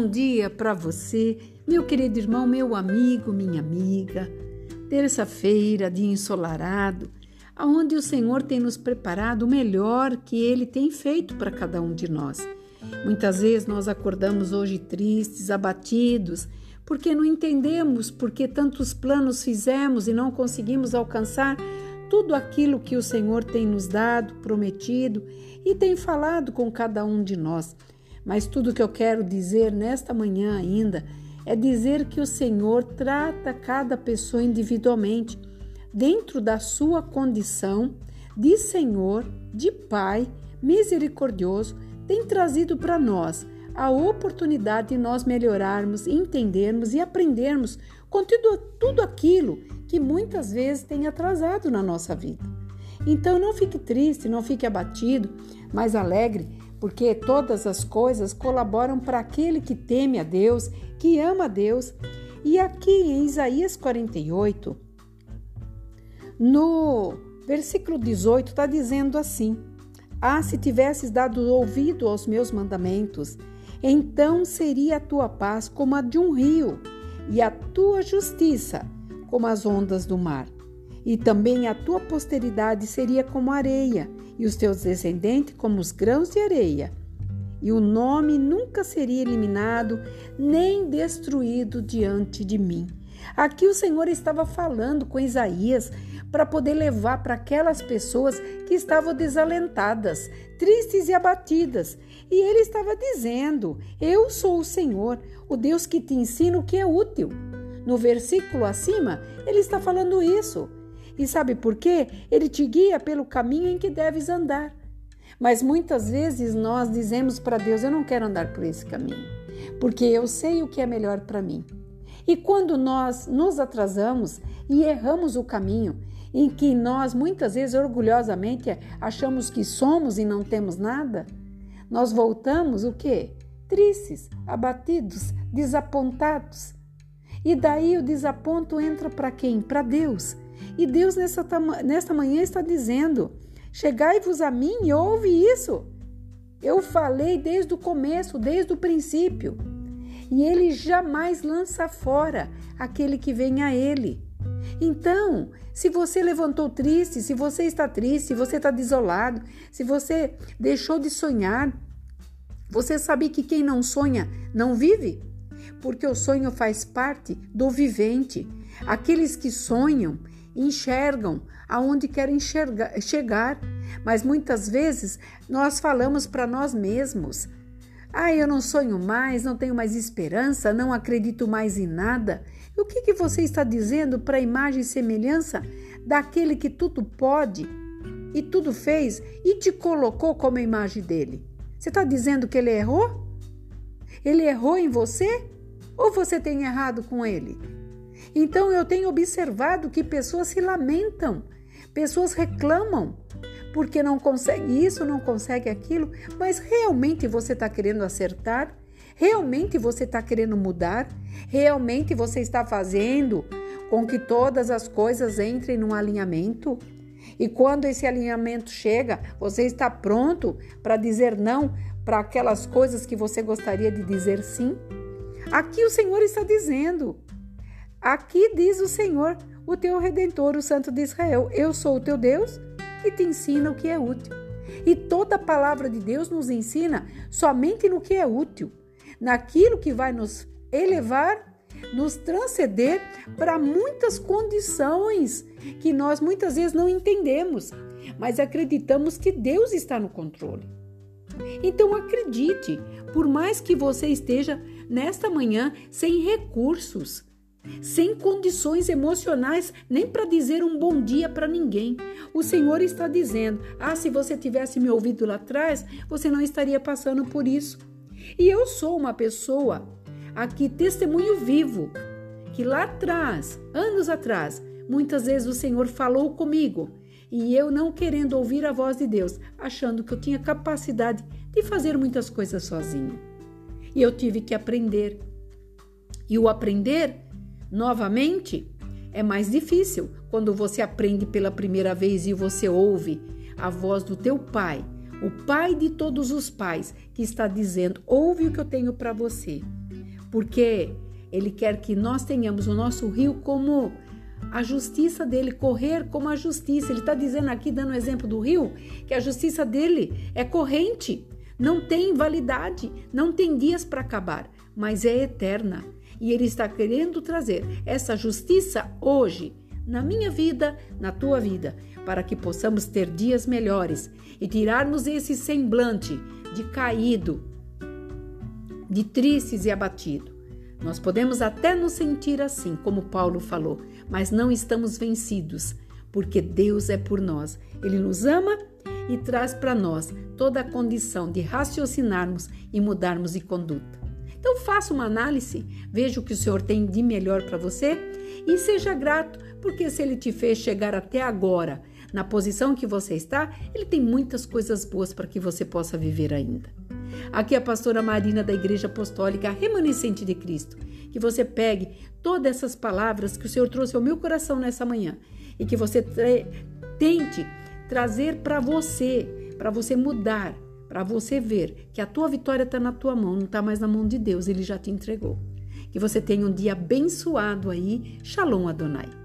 bom dia para você, meu querido irmão, meu amigo, minha amiga. Terça-feira, dia ensolarado, aonde o Senhor tem nos preparado o melhor que ele tem feito para cada um de nós. Muitas vezes nós acordamos hoje tristes, abatidos, porque não entendemos porque tantos planos fizemos e não conseguimos alcançar tudo aquilo que o Senhor tem nos dado, prometido e tem falado com cada um de nós. Mas tudo que eu quero dizer nesta manhã ainda é dizer que o Senhor trata cada pessoa individualmente, dentro da sua condição de Senhor, de Pai misericordioso, tem trazido para nós a oportunidade de nós melhorarmos, entendermos e aprendermos com tudo, tudo aquilo que muitas vezes tem atrasado na nossa vida. Então não fique triste, não fique abatido, mas alegre, porque todas as coisas colaboram para aquele que teme a Deus, que ama a Deus. E aqui em Isaías 48, no versículo 18, está dizendo assim: Ah, se tivesses dado ouvido aos meus mandamentos, então seria a tua paz como a de um rio, e a tua justiça como as ondas do mar. E também a tua posteridade seria como areia, e os teus descendentes como os grãos de areia. E o nome nunca seria eliminado, nem destruído diante de mim. Aqui o Senhor estava falando com Isaías para poder levar para aquelas pessoas que estavam desalentadas, tristes e abatidas. E ele estava dizendo: Eu sou o Senhor, o Deus que te ensina o que é útil. No versículo acima, ele está falando isso. E sabe por quê? Ele te guia pelo caminho em que deves andar. Mas muitas vezes nós dizemos para Deus: Eu não quero andar por esse caminho, porque eu sei o que é melhor para mim. E quando nós nos atrasamos e erramos o caminho, em que nós muitas vezes orgulhosamente achamos que somos e não temos nada, nós voltamos o quê? Tristes, abatidos, desapontados. E daí o desaponto entra para quem? Para Deus. E Deus nessa, nesta manhã está dizendo: Chegai-vos a mim e ouve isso. Eu falei desde o começo, desde o princípio. E ele jamais lança fora aquele que vem a ele. Então, se você levantou triste, se você está triste, se você está desolado, se você deixou de sonhar, você sabe que quem não sonha não vive? Porque o sonho faz parte do vivente. Aqueles que sonham enxergam aonde querem enxergar, chegar, mas muitas vezes nós falamos para nós mesmos: ah, eu não sonho mais, não tenho mais esperança, não acredito mais em nada. E o que, que você está dizendo para a imagem e semelhança daquele que tudo pode e tudo fez e te colocou como a imagem dele? Você está dizendo que ele errou? Ele errou em você? Ou você tem errado com ele? Então eu tenho observado que pessoas se lamentam, pessoas reclamam, porque não consegue isso, não consegue aquilo, mas realmente você está querendo acertar? Realmente você está querendo mudar? Realmente você está fazendo com que todas as coisas entrem num alinhamento? E quando esse alinhamento chega, você está pronto para dizer não para aquelas coisas que você gostaria de dizer sim? Aqui o Senhor está dizendo. Aqui diz o Senhor, o teu redentor, o Santo de Israel: Eu sou o teu Deus e te ensina o que é útil. E toda a palavra de Deus nos ensina somente no que é útil, naquilo que vai nos elevar, nos transcender para muitas condições que nós muitas vezes não entendemos, mas acreditamos que Deus está no controle. Então acredite, por mais que você esteja nesta manhã sem recursos, sem condições emocionais nem para dizer um bom dia para ninguém. O Senhor está dizendo: Ah, se você tivesse me ouvido lá atrás, você não estaria passando por isso. E eu sou uma pessoa aqui, testemunho vivo, que lá atrás, anos atrás, muitas vezes o Senhor falou comigo e eu não querendo ouvir a voz de Deus, achando que eu tinha capacidade de fazer muitas coisas sozinha. E eu tive que aprender. E o aprender Novamente, é mais difícil quando você aprende pela primeira vez e você ouve a voz do teu pai, o Pai de todos os pais, que está dizendo: ouve o que eu tenho para você. Porque Ele quer que nós tenhamos o nosso rio como a justiça dele, correr como a justiça. Ele está dizendo aqui, dando o exemplo do rio, que a justiça dele é corrente, não tem validade, não tem dias para acabar, mas é eterna. E ele está querendo trazer essa justiça hoje, na minha vida, na tua vida, para que possamos ter dias melhores e tirarmos esse semblante de caído, de tristes e abatido. Nós podemos até nos sentir assim, como Paulo falou, mas não estamos vencidos, porque Deus é por nós. Ele nos ama e traz para nós toda a condição de raciocinarmos e mudarmos de conduta. Então faça uma análise, veja o que o Senhor tem de melhor para você e seja grato, porque se ele te fez chegar até agora, na posição que você está, ele tem muitas coisas boas para que você possa viver ainda. Aqui é a pastora Marina da Igreja Apostólica Remanescente de Cristo. Que você pegue todas essas palavras que o Senhor trouxe ao meu coração nessa manhã e que você tente trazer para você, para você mudar, para você ver que a tua vitória está na tua mão, não está mais na mão de Deus, ele já te entregou. Que você tenha um dia abençoado aí. Shalom Adonai.